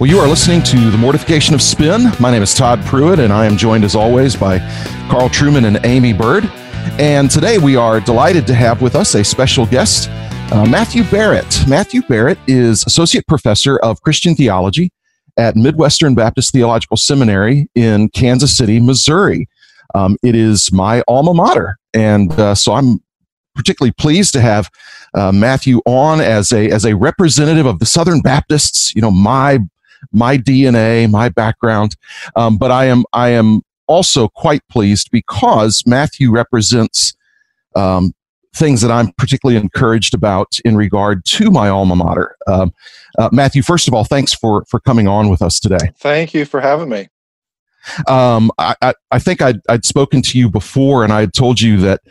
Well, you are listening to The Mortification of Spin. My name is Todd Pruitt, and I am joined as always by Carl Trueman and Aimee Byrd. And today we are delighted to have with us a special guest, uh, Matthew Barrett. Matthew Barrett is Associate Professor of Christian Theology at Midwestern Baptist Theological Seminary in Kansas City, Missouri. Um, it is my alma mater. And uh, so I'm particularly pleased to have uh, Matthew on as a as a representative of the Southern Baptists. You know, my my DNA, my background. Um, but I am I am also quite pleased because Matthew represents um, things that I'm particularly encouraged about in regard to my alma mater. Um, uh, Matthew, first of all, thanks for for coming on with us today. Thank you for having me. Um, I, I, I, think I'd, I'd spoken to you before, and I had told you that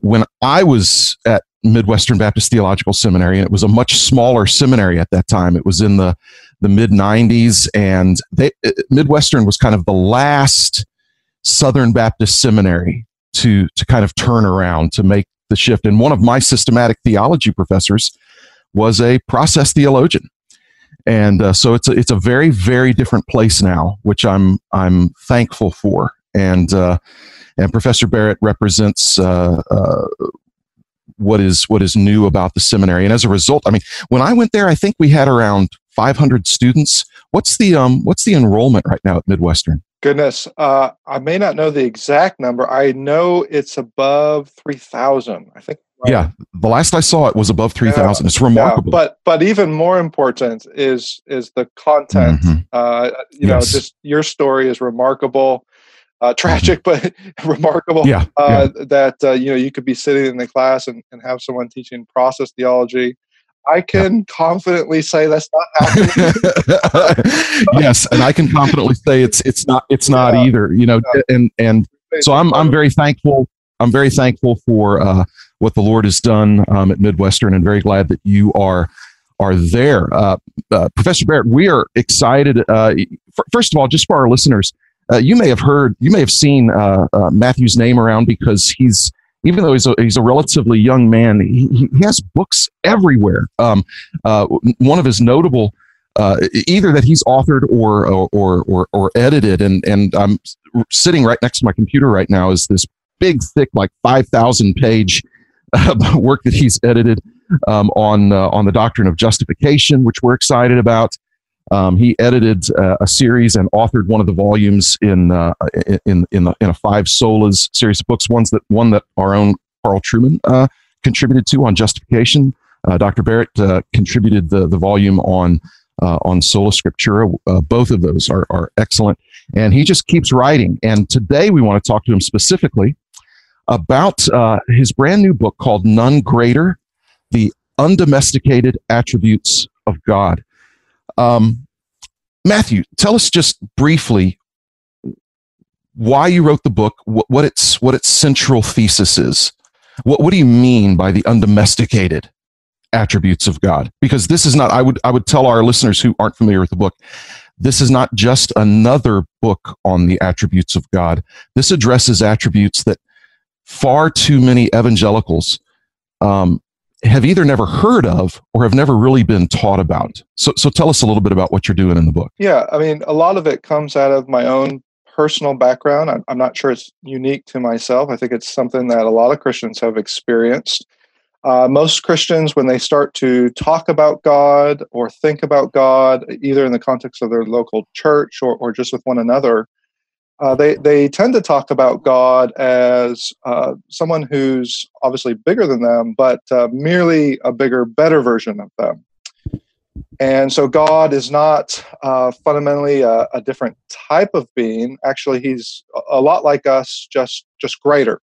when I was at Midwestern Baptist Theological Seminary, and it was a much smaller seminary at that time. It was in the the mid 90s, and they, Midwestern was kind of the last Southern Baptist seminary to to kind of turn around to make the shift. And one of my systematic theology professors was a process theologian, and uh, so it's a, it's a very very different place now, which I'm I'm thankful for. And uh, and Professor Barrett represents uh, uh what is what is new about the seminary. And as a result, I mean, when I went there, I think we had around 500 students. What's the um what's the enrollment right now at Midwestern? Goodness, uh, I may not know the exact number. I know it's above 3,000. I think. Right. Yeah, the last I saw it was above 3,000. Yeah, it's remarkable. Yeah, but but even more important is is the content. Mm-hmm. Uh, you yes. know, just your story is remarkable uh, tragic but remarkable. Yeah, uh, yeah. That uh, you know you could be sitting in the class and, and have someone teaching process theology. I can yeah. confidently say that's not happening. yes, and I can confidently say it's it's not it's not yeah. either. You know, and and so I'm I'm very thankful. I'm very thankful for uh, what the Lord has done um, at Midwestern, and very glad that you are are there. Uh, uh, Professor Barrett, we are excited. Uh, first of all, just for our listeners, uh, you may have heard, you may have seen uh, uh, Matthew's name around because he's, even though he's a, he's a relatively young man, he, he has books everywhere. Um, uh, one of his notable, uh, either that he's authored or, or, or, or, edited, and, and I'm sitting right next to my computer right now is this big, thick, like 5,000 page uh, work that he's edited um, on, on the doctrine of justification, which we're excited about. Um, he edited uh, a series and authored one of the volumes in uh, in in, the, in, a five solas series of books. Ones that one that our own Carl Trueman uh, contributed to on justification. Uh, Dr. Barrett uh, contributed the the volume on uh, on sola scriptura. both of those are are excellent, and he just keeps writing. And today we want to talk to him specifically about his brand new book called None Greater: The Undomesticated Attributes of God. Um, Matthew, tell us just briefly why you wrote the book, what, what, its what its central thesis is. What what do you mean by the undomesticated attributes of God? Because this is not. I would I would tell our listeners who aren't familiar with the book, this is not just another book on the attributes of God. This addresses attributes that far too many evangelicals um, have either never heard of or have never really been taught about. So, so tell us a little bit about what you're doing in the book. Yeah, I mean, a lot of it comes out of my own personal background. I'm, I'm not sure it's unique to myself. I think it's something that a lot of Christians have experienced. Uh, most Christians, when they start to talk about God or think about God, either in the context of their local church or, or just with one another, uh, they they tend to talk about God as uh, someone who's obviously bigger than them, but uh, merely a bigger, better version of them. And so God is not uh, fundamentally a, a, different type of being. Actually, He's a lot like us, just just greater.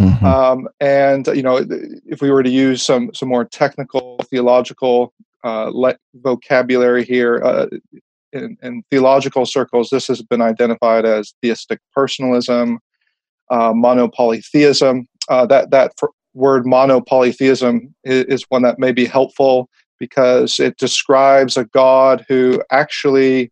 Mm-hmm. Um, and you know, if we were to use some some more technical theological uh, vocabulary here, uh, in, in, theological circles, this has been identified as theistic personalism, uh, monopolytheism. Uh, that that word monopolytheism is, is one that may be helpful because it describes a God who actually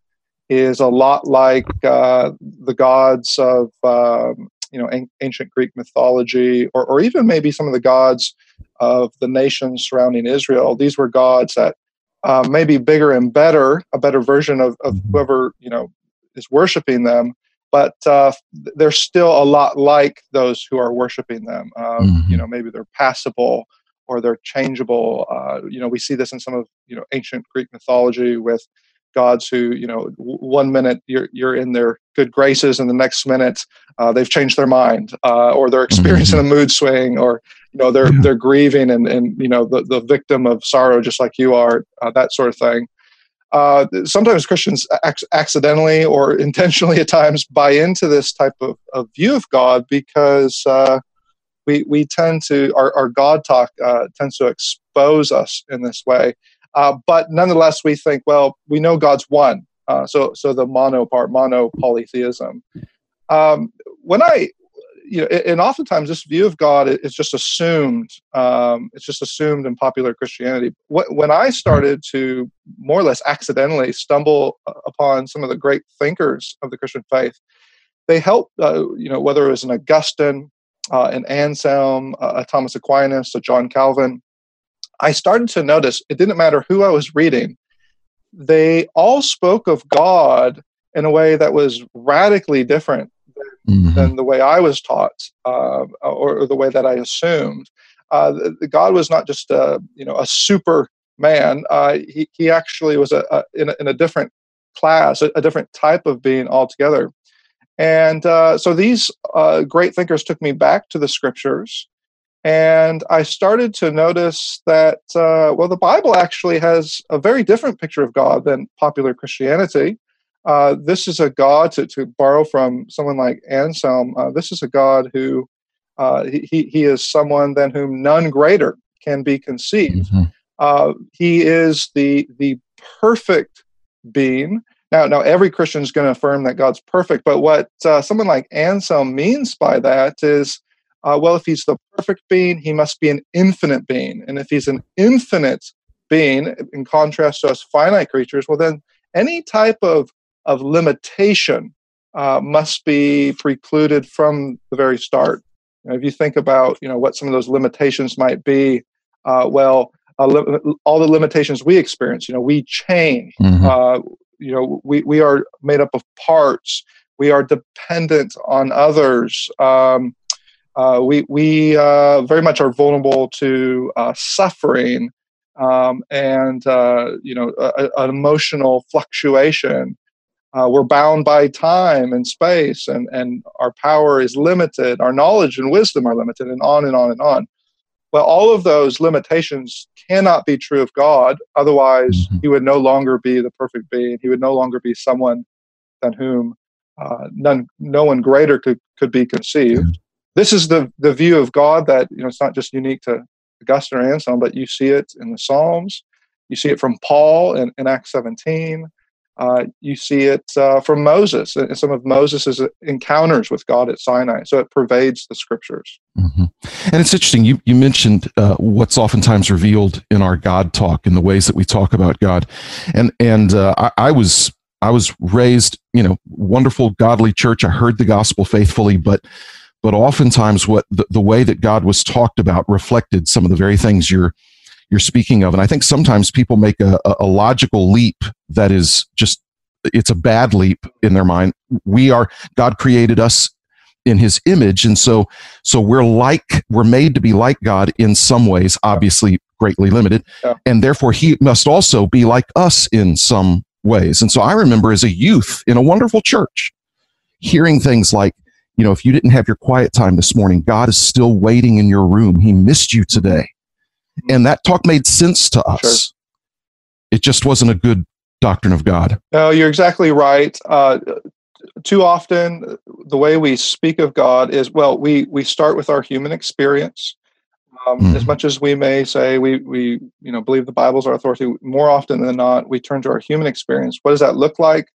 is a lot like uh, the gods of um, you know an- ancient Greek mythology, or, or even maybe some of the gods of the nations surrounding Israel. These were gods that uh, maybe bigger and better, a better version of, of mm-hmm. whoever you know is worshiping them, but uh, they're still a lot like those who are worshiping them. Um, mm-hmm. You know, maybe they're passible or they're changeable. Uh, you know, we see this in some of you know ancient Greek mythology with gods who you know one minute you're you're in their good graces and the next minute uh, they've changed their mind uh, or they're experiencing mm-hmm. a mood swing or you know they're yeah. they're grieving and and you know the, the victim of sorrow just like you are uh, that sort of thing uh, sometimes christians ac- accidentally or intentionally at times buy into this type of, of view of god because uh, we we tend to our, our god talk uh, tends to expose us in this way uh, but nonetheless, we think, well, we know God's one. Uh, so, so the mono part, mono polytheism. Um, when I, you know, and oftentimes this view of God is just assumed. Um, it's just assumed in popular Christianity. When I started to more or less accidentally stumble upon some of the great thinkers of the Christian faith, they helped. Uh, you know, whether it was an Augustine, uh, an Anselm, uh, a Thomas Aquinas, a John Calvin, I started to notice it didn't matter who I was reading, they all spoke of God in a way that was radically different than, mm-hmm. than the way I was taught uh, or, or, the way that I assumed. Uh, the, the God was not just a you know a super man. Uh, he he actually was a, a, in, a in a different class, a, a, different type of being altogether. And uh, so these uh, great thinkers took me back to the scriptures and I started to notice that, uh, well, the Bible actually has a very different picture of God than popular Christianity. Uh, this is a God, to, to borrow from someone like Anselm, uh, this is a God who uh, he, he is someone than whom none greater can be conceived. Mm-hmm. Uh, he is the, the perfect being. Now, now every Christian is going to affirm that God's perfect, but what uh, someone like Anselm means by that is uh, well, if he's the perfect being, he must be an infinite being. And if he's an infinite being, in contrast to us finite creatures, well, then any type of, of limitation uh, must be precluded from the very start. if you think about, you know, what some of those limitations might be, uh, well, li- all the limitations we experience, you know, we change. Mm-hmm. Uh, you know, we, we are made up of parts. We are dependent on others. Um, uh, we we uh, very much are vulnerable to uh, suffering um, and uh, you know a, an emotional fluctuation. Uh, we're bound by time and space, and and our power is limited. Our knowledge and wisdom are limited, and on and on and on. Well, all of those limitations cannot be true of God. Otherwise, mm-hmm. He would no longer be the perfect being. He would no longer be someone than whom uh, none, no one greater could could be conceived this is the the view of God that you know it's not just unique to Augustine or Anselm, but you see it in the Psalms. You see it from Paul in, in Acts 17. Uh, you see it uh, from Moses and some of Moses' encounters with God at Sinai. So it pervades the scriptures. Mm-hmm. And it's interesting. You you mentioned uh, what's oftentimes revealed in our God talk in the ways that we talk about God, and and uh, I, I was I was raised, you know, wonderful godly church. I heard the gospel faithfully, but but oftentimes what the, the way that God was talked about reflected some of the very things you're you're speaking of. And I think sometimes people make a, a logical leap that is just it's a bad leap in their mind. We are God created us in his image and so so we're like we're made to be like God in some ways obviously greatly limited yeah. and therefore he must also be like us in some ways. And so I remember as a youth in a wonderful church hearing things like you know, if you didn't have your quiet time this morning, God is still waiting in your room. He missed you today. And that talk made sense to us. Sure. It just wasn't a good doctrine of God. No, you're exactly right. Uh, too often, the way we speak of God is well, we we start with our human experience. Um, mm. As much as we may say we we you know believe the Bible's our authority, more often than not we turn to our human experience. What does that look like?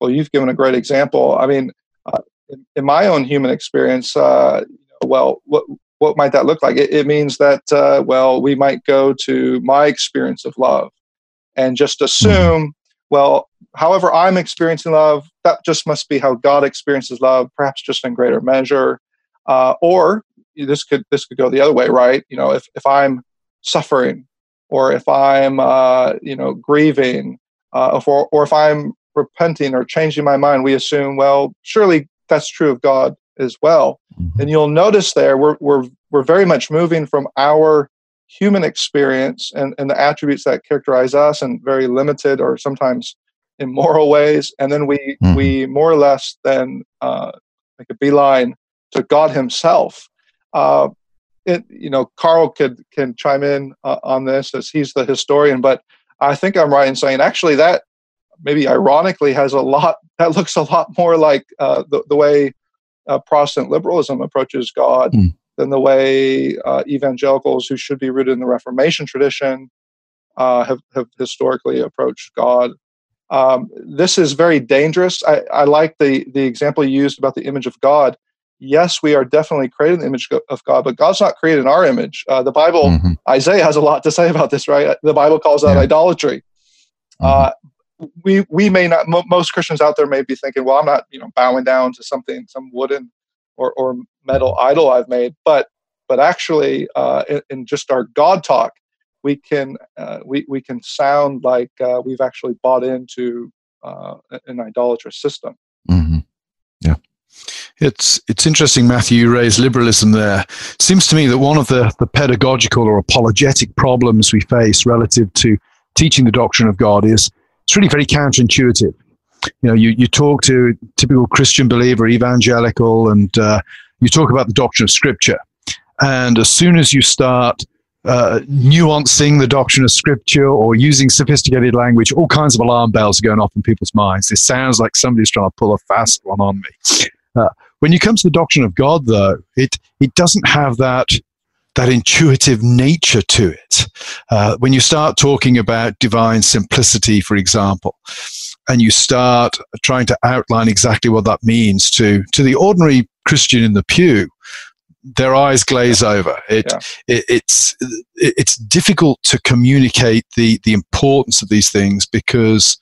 Well, you've given a great example. I mean, uh, in, in, my own human experience, uh, well, what what might that look like? It, it means that uh, well, we might go to my experience of love and just assume, well, however I'm experiencing love, that just must be how God experiences love, perhaps just in greater measure. Uh, or this could this could go the other way, right? You know, if if I'm suffering, or if I'm uh, you know grieving, uh, or or if I'm repenting or changing my mind, we assume, well, surely that's true of God as well. Mm-hmm. And you'll notice there we're we're we're very much moving from our human experience and, and the attributes that characterize us in very limited or sometimes immoral ways, and then we mm-hmm. we more or less then uh, make a beeline to God Himself. Uh, it, you know, Carl could can chime in uh, on this as he's the historian, but I think I'm right in saying actually that maybe ironically has a lot that looks a lot more like uh, the, the way uh, Protestant liberalism approaches God mm. than the way uh, evangelicals who should be rooted in the Reformation tradition uh, have, have historically approached God. Um, this is very dangerous. I, I like the, the example you used about the image of God yes, we are definitely created in the image of God, but God's not created in our image. Uh, the Bible, mm-hmm. Isaiah has a lot to say about this, right? The Bible calls that yeah. idolatry. Mm-hmm. Uh, we we may not. most Christians out there may be thinking, well, I'm not, you know, bowing down to something, some wooden or, or metal idol I've made, but but actually, uh, in, in, just our God talk, we can uh, we we can sound like uh, we've actually bought into uh, an idolatrous system. Mm-hmm. Yeah. It's it's interesting, Matthew. You raise liberalism there. Seems to me that one of the, the pedagogical or apologetic problems we face relative to teaching the doctrine of God is it's really very counterintuitive. You know, you, you talk to typical Christian believer, evangelical, and uh, you talk about the doctrine of Scripture, and as soon as you start uh, nuancing the doctrine of Scripture or using sophisticated language, all kinds of alarm bells are going off in people's minds. This sounds like somebody's trying to pull a fast one on me. Uh, when you come to the doctrine of God, though, it it doesn't have that that intuitive nature to it. Uh, when you start talking about divine simplicity, for example, and you start trying to outline exactly what that means to to the ordinary Christian in the pew, their eyes glaze over. It, yeah. it, it's it, it's difficult to communicate the the importance of these things because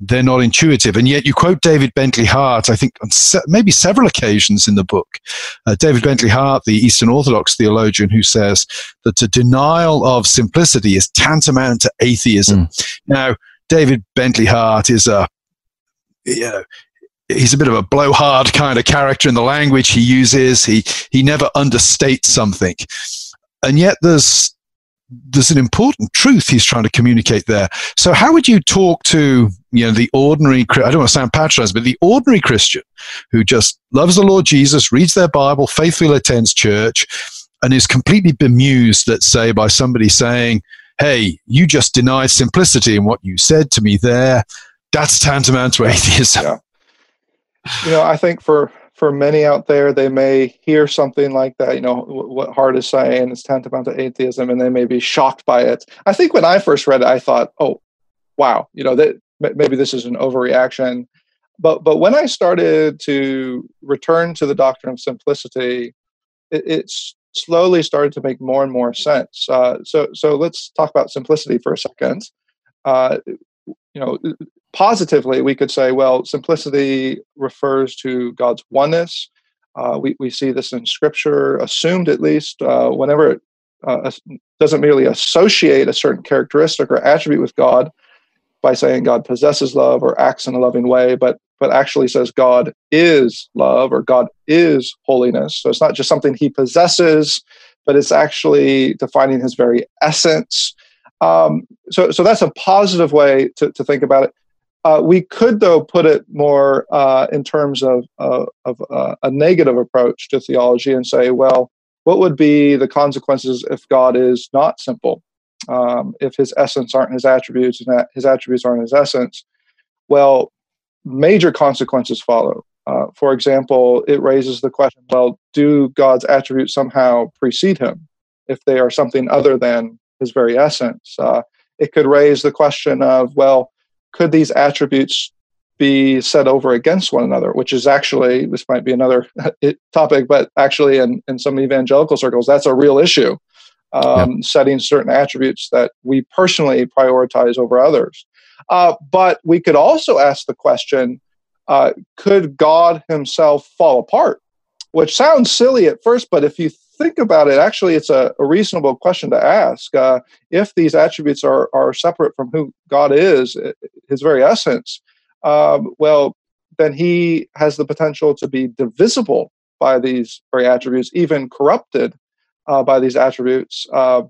they're not intuitive. And yet you quote David Bentley Hart, I think on se- maybe several occasions in the book. Uh, David Bentley Hart, the Eastern Orthodox theologian, who says that a denial of simplicity is tantamount to atheism. Mm. Now, David Bentley Hart is a, you know, he's a bit of a blowhard kind of character in the language he uses. He, he never understates something. And yet there's there's an important truth he's trying to communicate there. So how would you talk to you know the ordinary I don't want to sound patronizing, but the ordinary Christian who just loves the Lord Jesus, reads their Bible, faithfully attends church, and is completely bemused, let's say, by somebody saying, "Hey, you just denied simplicity in what you said to me there." That's tantamount to atheism. Yeah. You know, I think for for many out there, they may hear something like that, you know, what Hart is saying is tantamount to atheism, and they may be shocked by it. I think when I first read it, I thought, oh, wow, you know, that maybe this is an overreaction. But but when I started to return to the doctrine of simplicity, it, it's slowly started to make more and more sense. Uh, so so let's talk about simplicity for a second. Uh, you know, positively, we could say, well, simplicity refers to God's oneness. Uh, we, we see this in Scripture, assumed at least, uh, whenever it uh, doesn't merely associate a certain characteristic or attribute with God by saying God possesses love or acts in a loving way, but but actually says God is love or God is holiness. So it's not just something He possesses, but it's actually defining His very essence. Um, so, so that's a positive way to, to think about it. Uh, we could, though, put it more uh, in terms of, uh, of a negative approach to theology and say, well, what would be the consequences if God is not simple? Um, if his essence aren't his attributes and his attributes aren't his essence? Well, major consequences follow. Uh, for example, it raises the question well, do God's attributes somehow precede him? if they are something other than his very essence. Uh, it could raise the question of, well, could these attributes be set over against one another, which is actually, this might be another topic, but actually in, in some evangelical circles, that's a real issue. Um, yep. Setting certain attributes that we personally prioritize over others. Uh, but we could also ask the question uh, could God himself fall apart? Which sounds silly at first, but if you think about it, actually, it's a, a reasonable question to ask. Uh, if these attributes are, are separate from who God is, his very essence, um, well, then he has the potential to be divisible by these very attributes, even corrupted uh, by these attributes. Uh,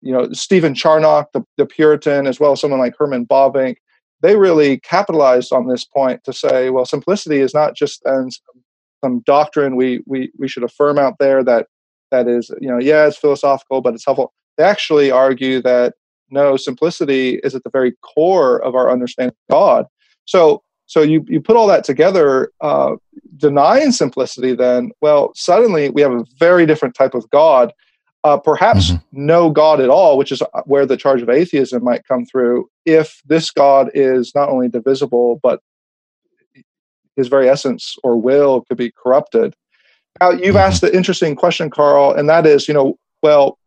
you know, Stephen Charnock, the, the Puritan, as well as someone like Herman Bavinck, they really capitalized on this point to say, well, simplicity is not just some doctrine we, we, we should affirm out there that that is, you know, yeah, it's philosophical, but it's helpful. They actually argue that no, simplicity is at the very core of our understanding of God. So, so you you put all that together, uh, denying simplicity. Then, well, suddenly we have a very different type of God. Uh, perhaps mm-hmm. no God at all, which is where the charge of atheism might come through. If this God is not only divisible, but his very essence or will could be corrupted. Now, you've asked the interesting question, Carl, and that is, you know, well,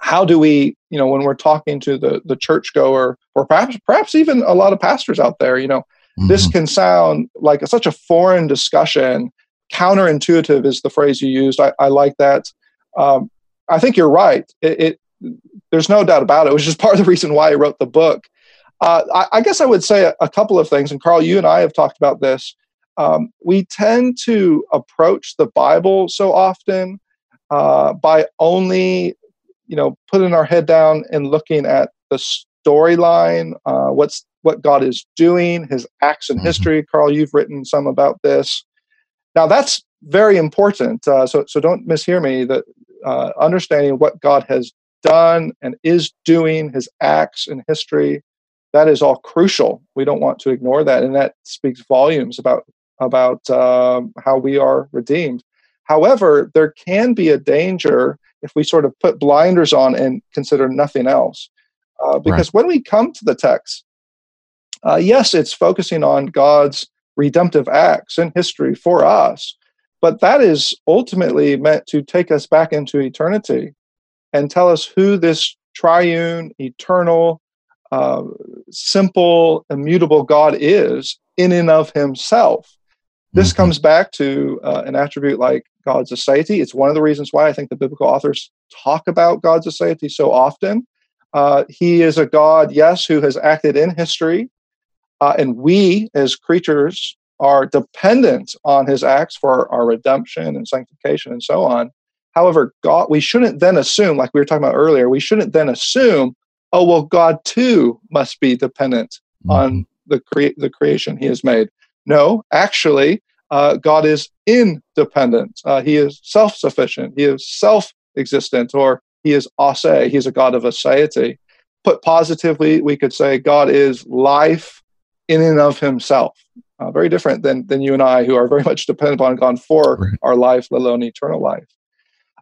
how do we, you know, when we're talking to the the churchgoer, or perhaps perhaps even a lot of pastors out there, you know, mm-hmm. this can sound like such a foreign discussion. Counterintuitive is the phrase you used. I, I like that. Um, I think you're right. It, it, there's no doubt about it. It was just part of the reason why I wrote the book. Uh, I, I, guess I would say a, a, couple of things, and Carl, you and I have talked about this um, we tend to approach the Bible so often uh, by only, you know, putting our head down and looking at the storyline, uh, what's what God is doing, His acts in mm-hmm. history. Carl, you've written some about this. Now that's very important. Uh, so so don't mishear me. That uh, understanding what God has done and is doing, His acts in history, that is all crucial. We don't want to ignore that, and that speaks volumes about about um, how we are redeemed. However, there can be a danger if we sort of put blinders on and consider nothing else. Uh, because right. when we come to the text, uh, yes, it's focusing on God's redemptive acts in history for us, but that is ultimately meant to take us back into eternity and tell us who this triune, eternal, uh, simple, immutable God is in and of himself. This mm-hmm. comes back to uh, an attribute like God's aseity. It's one of the reasons why I think the biblical authors talk about God's aseity so often. Uh, he is a God, yes, who has acted in history, uh, and we as creatures are dependent on his acts for our redemption and sanctification and so on. However, God, we shouldn't then assume, like we were talking about earlier, we shouldn't then assume, oh well, God too must be dependent mm-hmm. on the cre- the creation He has made. No, actually, uh, God is independent. Uh, he is self sufficient. He is self existent, or he is ase. He's a God of aseity. Put positively, we could say God is life in and of himself. Uh, very different than, than you and I, who are very much dependent upon God for right. our life, let alone eternal life.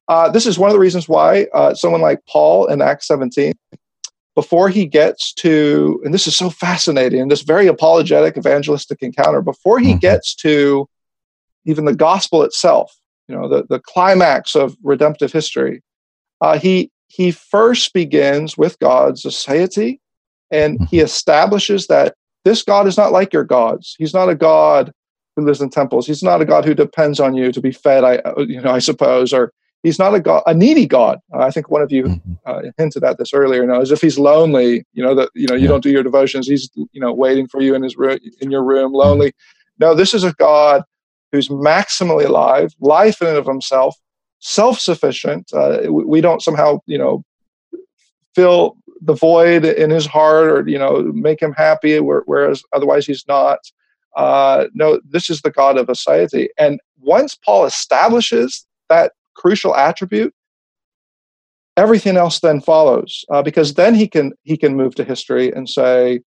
Uh, this is one of the reasons why uh, someone like Paul in Acts 17 before he gets to, and this is so fascinating, this very apologetic evangelistic encounter, before he mm-hmm. gets to even the gospel itself, you know, the, the climax of redemptive history, uh, he he first begins with God's aseity, and he mm-hmm. establishes that this God is not like your gods. He's not a God who lives in temples. He's not a God who depends on you to be fed. I, you know, I suppose, or he's not a god, a needy God. Uh, I think one of you mm-hmm. uh, hinted at this earlier. You know, as if he's lonely. You know that you know you yeah. don't do your devotions. He's you know waiting for you in his room, in your room, lonely. Mm-hmm. No, this is a God who's maximally alive, life in and of himself, self-sufficient. Uh, we don't somehow you know fill the void in his heart or you know make him happy, whereas otherwise he's not. Uh, no, this is the God of aseity. And once Paul establishes that crucial attribute, everything else then follows uh, because then he can he can move to history and say,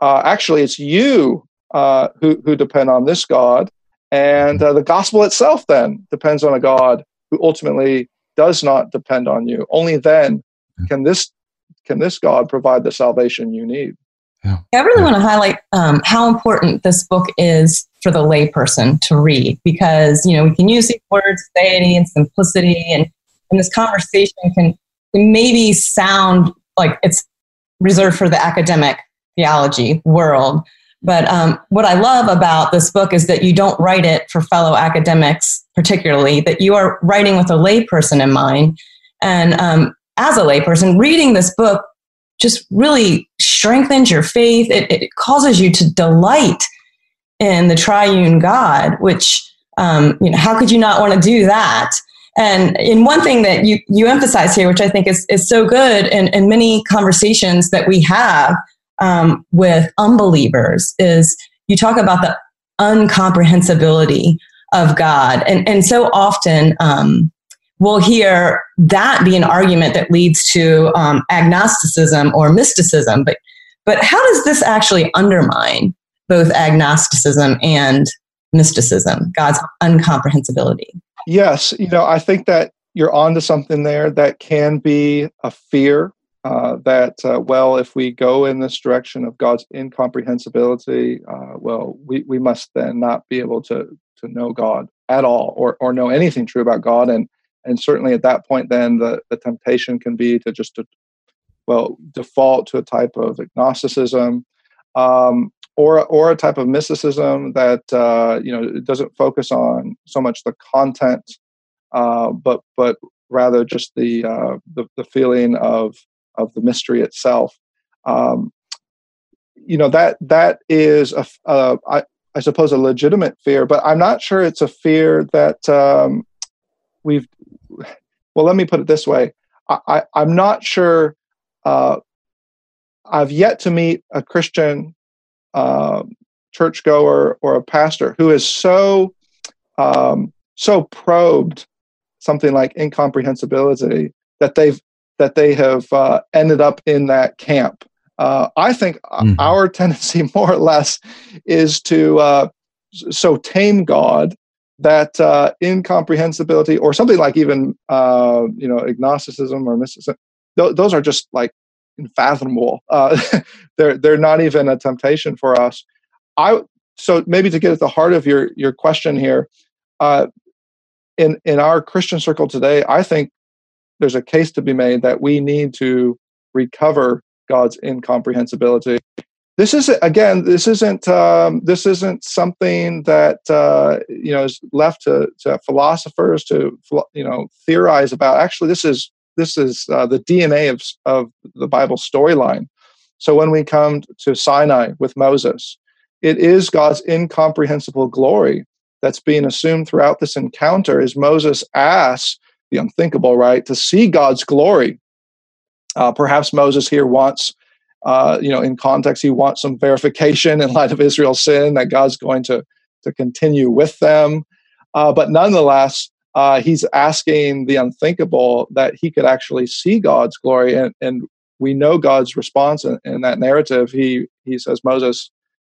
uh, actually, it's you uh, who who depend on this God, and uh, the gospel itself then depends on a God who ultimately does not depend on you. Only then can this can this God provide the salvation you need. Yeah. I really want to highlight um, how important this book is for the layperson to read because you know we can use these words aseity and simplicity and, and this conversation can, maybe sound like it's reserved for the academic theology world but um, what I love about this book is that you don't write it for fellow academics, particularly, that you are writing with a layperson in mind. And um, as a layperson, reading this book just really strengthens your faith. It, it causes you to delight in the triune God, which, um, you know, how could you not want to do that? And in one thing that you, you emphasize here, which I think is, is so good in, in many conversations that we have um, with unbelievers, is you talk about the uncomprehensibility of God. And, and so often um, we'll hear that be an argument that leads to um, agnosticism or mysticism. But, but how does this actually undermine both agnosticism and mysticism, God's uncomprehensibility? Yes, you know, I think that you're onto something there that can be a fear uh, that uh, well, if we go in this direction of God's incomprehensibility, uh, well, we, we must then not be able to to know God at all or or know anything true about God, and and certainly at that point, then the the temptation can be to just to well default to a type of agnosticism. Um, or, or a type of mysticism that uh, you know doesn't focus on so much the content, uh, but but rather just the, uh, the, the feeling of of the mystery itself. Um, you know that that is a, a I, I suppose a legitimate fear, but I'm not sure it's a fear that um, we've. Well, let me put it this way: I, I, am not sure. Uh, I've yet to meet a Christian uh, churchgoer or a pastor who is so um, so probed something like incomprehensibility that they've that they have uh, ended up in that camp. Uh, I think mm-hmm. our tendency, more or less, is to uh, so tame God that uh, incomprehensibility, or something like even uh, you know agnosticism or mysticism, th- those are just like unfathomable. Uh, they're they're not even a temptation for us. I so maybe to get at the heart of your your question here, uh, in in our Christian circle today, I think there's a case to be made that we need to recover God's incomprehensibility. This is again. This isn't. Um, this isn't something that uh, you know is left to, to philosophers to you know theorize about. Actually, this is this is uh, the DNA of, of the Bible storyline. So when we come to Sinai with Moses, it is God's incomprehensible glory that's being assumed throughout this encounter as Moses asks the unthinkable, right, to see God's glory. Uh, perhaps Moses here wants, uh, you know, in context, he wants some verification in light of Israel's sin that God's going to, to continue with them. Uh, but nonetheless, uh, he's asking the unthinkable that he could actually see God's glory. And, and we know God's response in, in, that narrative. He, he says, Moses,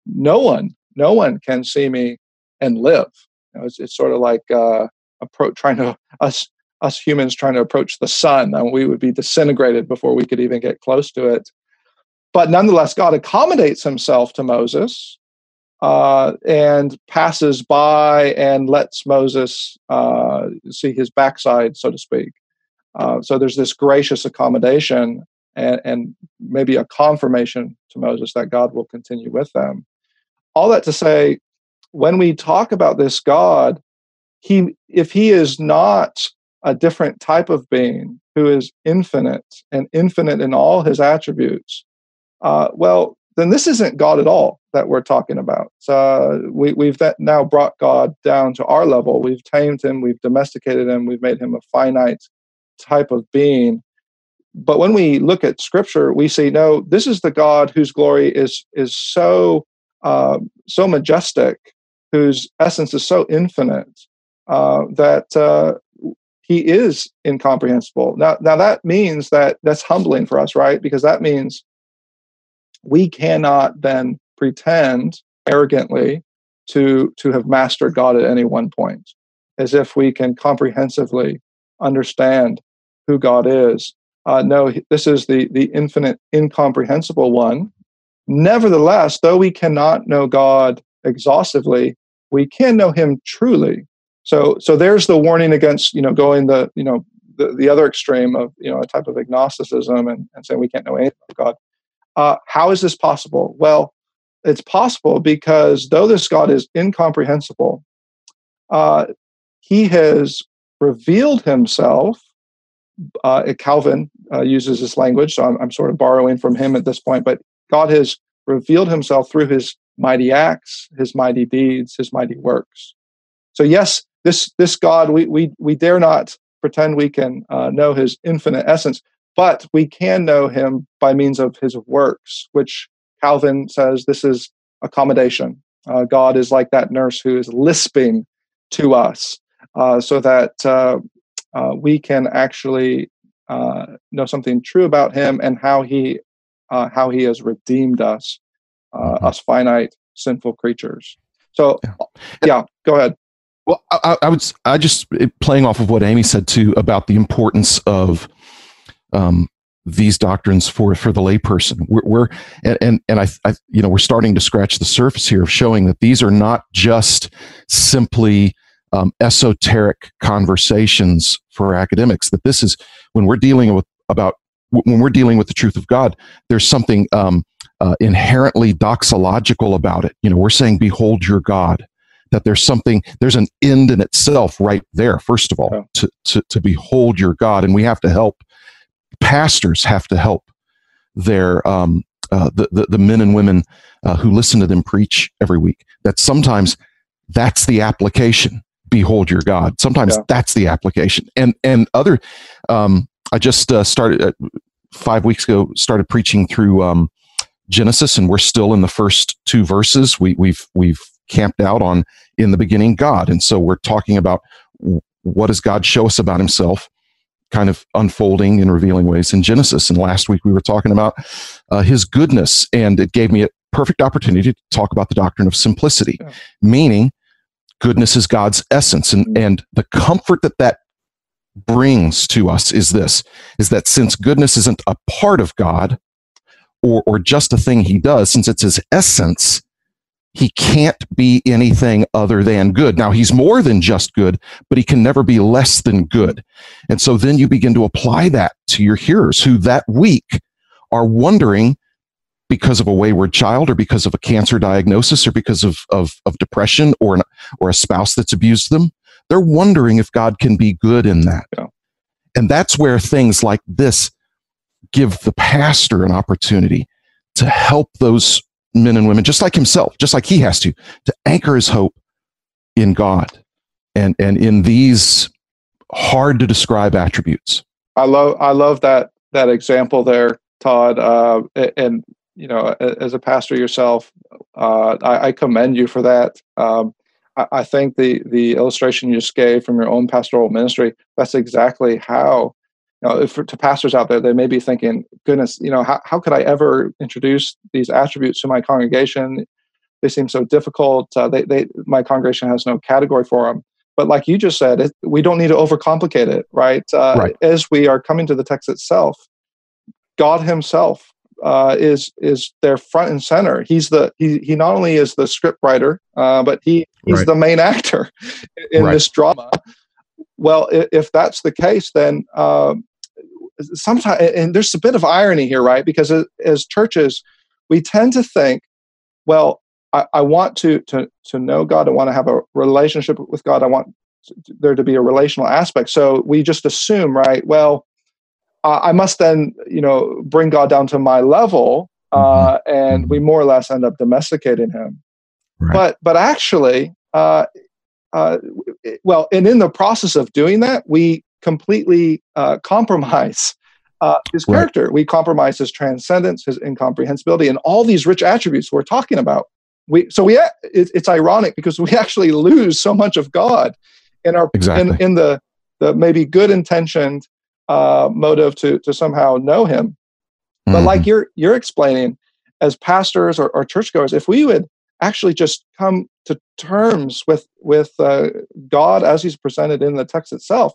no one, no one can see me and live. You know, it's, it's sort of like uh, approach, trying to us us humans trying to approach the sun and we would be disintegrated before we could even get close to it but nonetheless god accommodates himself to moses uh, and passes by and lets Moses uh, see his backside, so to speak. Uh, so there's this gracious accommodation and, and, maybe a confirmation to Moses that God will continue with them. All that to say, when we talk about this God, he if he is not a different type of being who is infinite and infinite in all his attributes, uh, well, then this isn't God at all that we're talking about. So we, we've now brought God down to our level. We've tamed him, we've domesticated him, we've made him a finite type of being. But when we look at Scripture, we see no, this is the God whose glory is is so uh, so majestic, whose essence is so infinite uh, that uh, he is incomprehensible. Now, now that means that that's humbling for us, right? Because that means we cannot then pretend arrogantly to to have mastered God at any one point, as if we can comprehensively understand who God is. Uh, no, this is the the infinite, incomprehensible one. Nevertheless, though we cannot know God exhaustively, we can know Him truly. So, so there's the warning against you know going the you know the, the other extreme of you know a type of agnosticism and, and saying we can't know anything about God. Uh, how is this possible? Well, it's possible because though this God is incomprehensible, uh, He has revealed Himself. Uh, Calvin uh, uses this language, so I'm, I'm sort of borrowing from him at this point. But God has revealed Himself through His mighty acts, His mighty deeds, His mighty works. So yes, this this God we we we dare not pretend we can uh, know his infinite essence, but we can know him by means of his works, which Calvin says this is accommodation. Uh, God is like that nurse who is lisping to us uh, so that uh, uh, we can actually uh, know something true about him and how he how he has redeemed us, mm-hmm. us finite sinful creatures. So, yeah, yeah go ahead. Well, I, I would. I just playing off of what Amy said too about the importance of um, these doctrines for for the layperson. We're, we're and and, and I, I, you know we're starting to scratch the surface here of showing that these are not just simply um, esoteric conversations for academics. That this is when we're dealing with about when we're dealing with the truth of God. There's something um, uh, inherently doxological about it. You know, we're saying, "Behold your God." that there's something there's an end in itself right there first of all to, to to behold your god and we have to help pastors have to help their um uh, the, the, the men and women uh, who listen to them preach every week that sometimes that's the application behold your god sometimes yeah. that's the application and and other um i just uh, started uh, five weeks ago started preaching through um genesis and we're still in the first two verses we we've we've camped out on in the beginning God. And so we're talking about what does God show us about himself, kind of unfolding and revealing ways in Genesis. And last week we were talking about uh, his goodness, and it gave me a perfect opportunity to talk about the doctrine of simplicity, yeah. meaning goodness is God's essence. And, mm-hmm. and the comfort that that brings to us is this is that since goodness isn't a part of God or, or just a thing he does, since it's his essence, he can't be anything other than good. Now, he's more than just good, but he can never be less than good. And so then you begin to apply that to your hearers who that week are wondering because of a wayward child or because of a cancer diagnosis or because of, of, of depression or, an, or a spouse that's abused them. They're wondering if God can be good in that. Yeah. And that's where things like this give the pastor an opportunity to help those men and women, just like himself, just like he has to, to anchor his hope in God and, and in these hard to describe attributes. I love, I love that, that example there, Todd. Uh, and, you know, as a pastor yourself, uh, I, I, commend you for that. Um, I, I think the, the illustration you just gave from your own pastoral ministry, that's exactly how you know, if, to pastors out there, they may be thinking, goodness, you know, how, how could I ever introduce these attributes to my congregation? They seem so difficult. Uh, they, they, my congregation has no category for them. But like you just said, it, we don't need to overcomplicate it, right? Uh, right? As we are coming to the text itself, God Himself uh, is is there front and center. He's the he he not only is the script writer, uh, but he he's right. the main actor in right. this drama. Well, if, if, that's the case, then um, sometimes, and there's a bit of irony here, right? Because as churches, we tend to think, well, I, I want to, to, to know God. I want to have a relationship with God. I want there to be a relational aspect. So we just assume, right? Well, I must then, you know, bring God down to my level, uh, mm-hmm. and we mm-hmm. more or less end up domesticating him. Right. But but actually, uh, uh, well, and in the process of doing that, we completely uh, compromise uh, his character. Right. We compromise his transcendence, his incomprehensibility, and all these rich attributes we're talking about. We so we it, it's ironic because we actually lose so much of God in our exactly. in, in the the maybe good intentioned uh, motive to to somehow know Him. But mm-hmm. like you're you're explaining, as pastors or, or churchgoers, if we would actually just come to terms with with uh, God as He's presented in the text itself,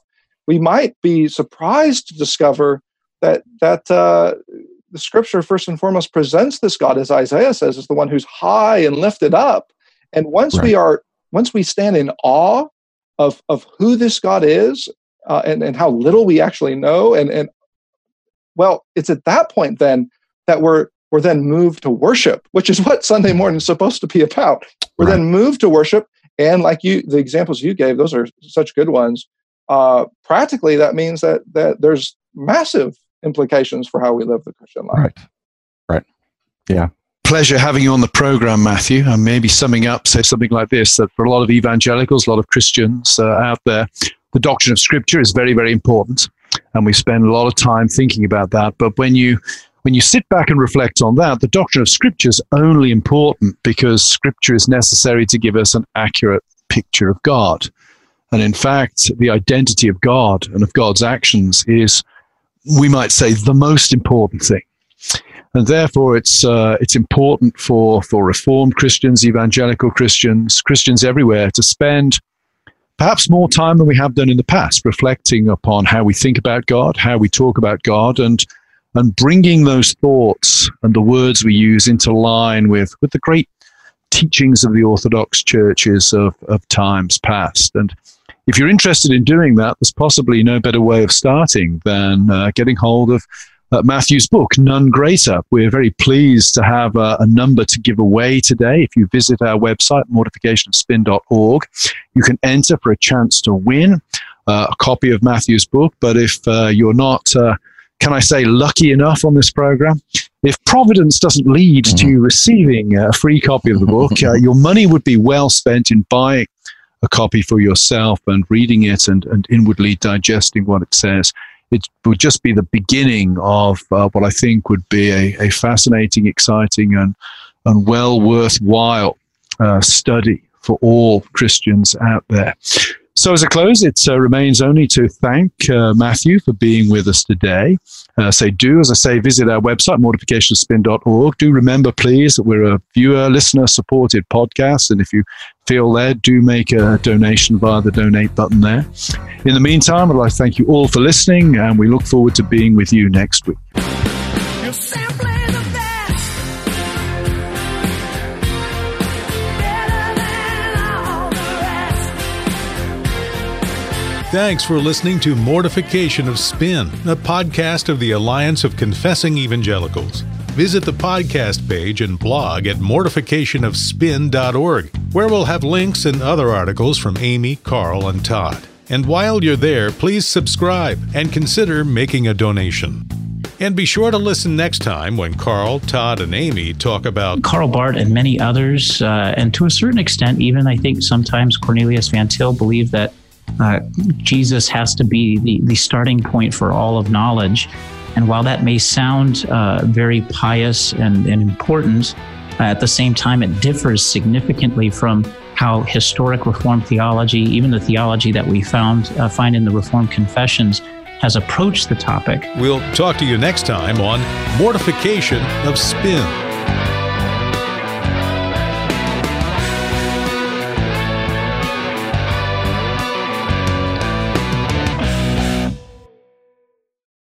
we might be surprised to discover that that uh, the scripture first and foremost presents this God, as Isaiah says, as the one who's high and lifted up. And once right. we are, once we stand in awe of of who this God is, uh, and and how little we actually know, and and well, it's at that point then that we're we're then moved to worship, which is what Sunday morning is supposed to be about. We're right. then moved to worship, and like you, the examples you gave, those are such good ones. Uh, practically, that means that that there's massive implications for how we live the Christian life. Right. Right. Yeah. Pleasure having you on the program, Matthew. And maybe summing up, say something like this: that for a lot of evangelicals, a lot of Christians uh, out there, the doctrine of Scripture is very, very important, and we spend a lot of time thinking about that. But when you when you sit back and reflect on that, the doctrine of Scripture is only important because Scripture is necessary to give us an accurate picture of God. And in fact, the identity of God and of God's actions is, we might say, the most important thing. And therefore, it's uh, it's important for for Reformed Christians, evangelical Christians, Christians everywhere to spend perhaps more time than we have done in the past, reflecting upon how we think about God, how we talk about God, and and bringing those thoughts and the words we use into line with, with the great teachings of the Orthodox churches of, of times past. And if you're interested in doing that, there's possibly no better way of starting than uh, getting hold of uh, Matthew's book, None Greater. We're very pleased to have uh, a number to give away today. If you visit our website, mortificationofspin.org, you can enter for a chance to win uh, a copy of Matthew's book. But if uh, you're not uh, can I say, lucky enough on this program. If Providence doesn't lead mm-hmm. to receiving a free copy of the book, uh, your money would be well spent in buying a copy for yourself and reading it and, and inwardly digesting what it says. It would just be the beginning of uh, what I think would be a, a fascinating, exciting, and, and well worthwhile uh, study for all Christians out there. So, as a close, it uh, remains only to thank uh, Matthew for being with us today. Uh, say, do, as I say, visit our website, mortificationspin.org. Do remember, please, that we're a viewer, listener supported podcast. And if you feel led, do make a donation via the donate button there. In the meantime, I'd like to thank you all for listening, and we look forward to being with you next week. Thanks for listening to Mortification of Spin, a podcast of the Alliance of Confessing Evangelicals. Visit the podcast page and blog at mortificationofspin.org, where we'll have links and other articles from Aimee, Carl, and Todd. And while you're there, please subscribe and consider making a donation. And be sure to listen next time when Carl, Todd, and Aimee talk about Karl Barth and many others, uh, and to a certain extent, even I think sometimes Cornelius Van Til believed that uh, Jesus has to be the, the starting point for all of knowledge. And while that may sound uh, very pious and, and important, uh, at the same time, it differs significantly from how historic Reformed theology, even the theology that we found uh, find in the Reformed confessions, has approached the topic. We'll talk to you next time on Mortification of Spin.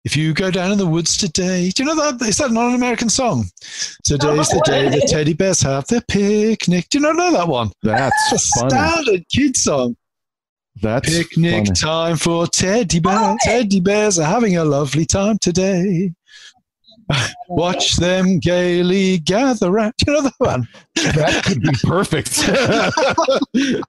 If you go down in the woods today, do you know that? Is that not an American song? Today's the day the teddy bears have their picnic. Do you not know that one? That's a standard kid song. That's picnic funny. time for teddy bears. Teddy bears are having a lovely time today. Watch them gaily gather round. Do you know that one? That could be perfect.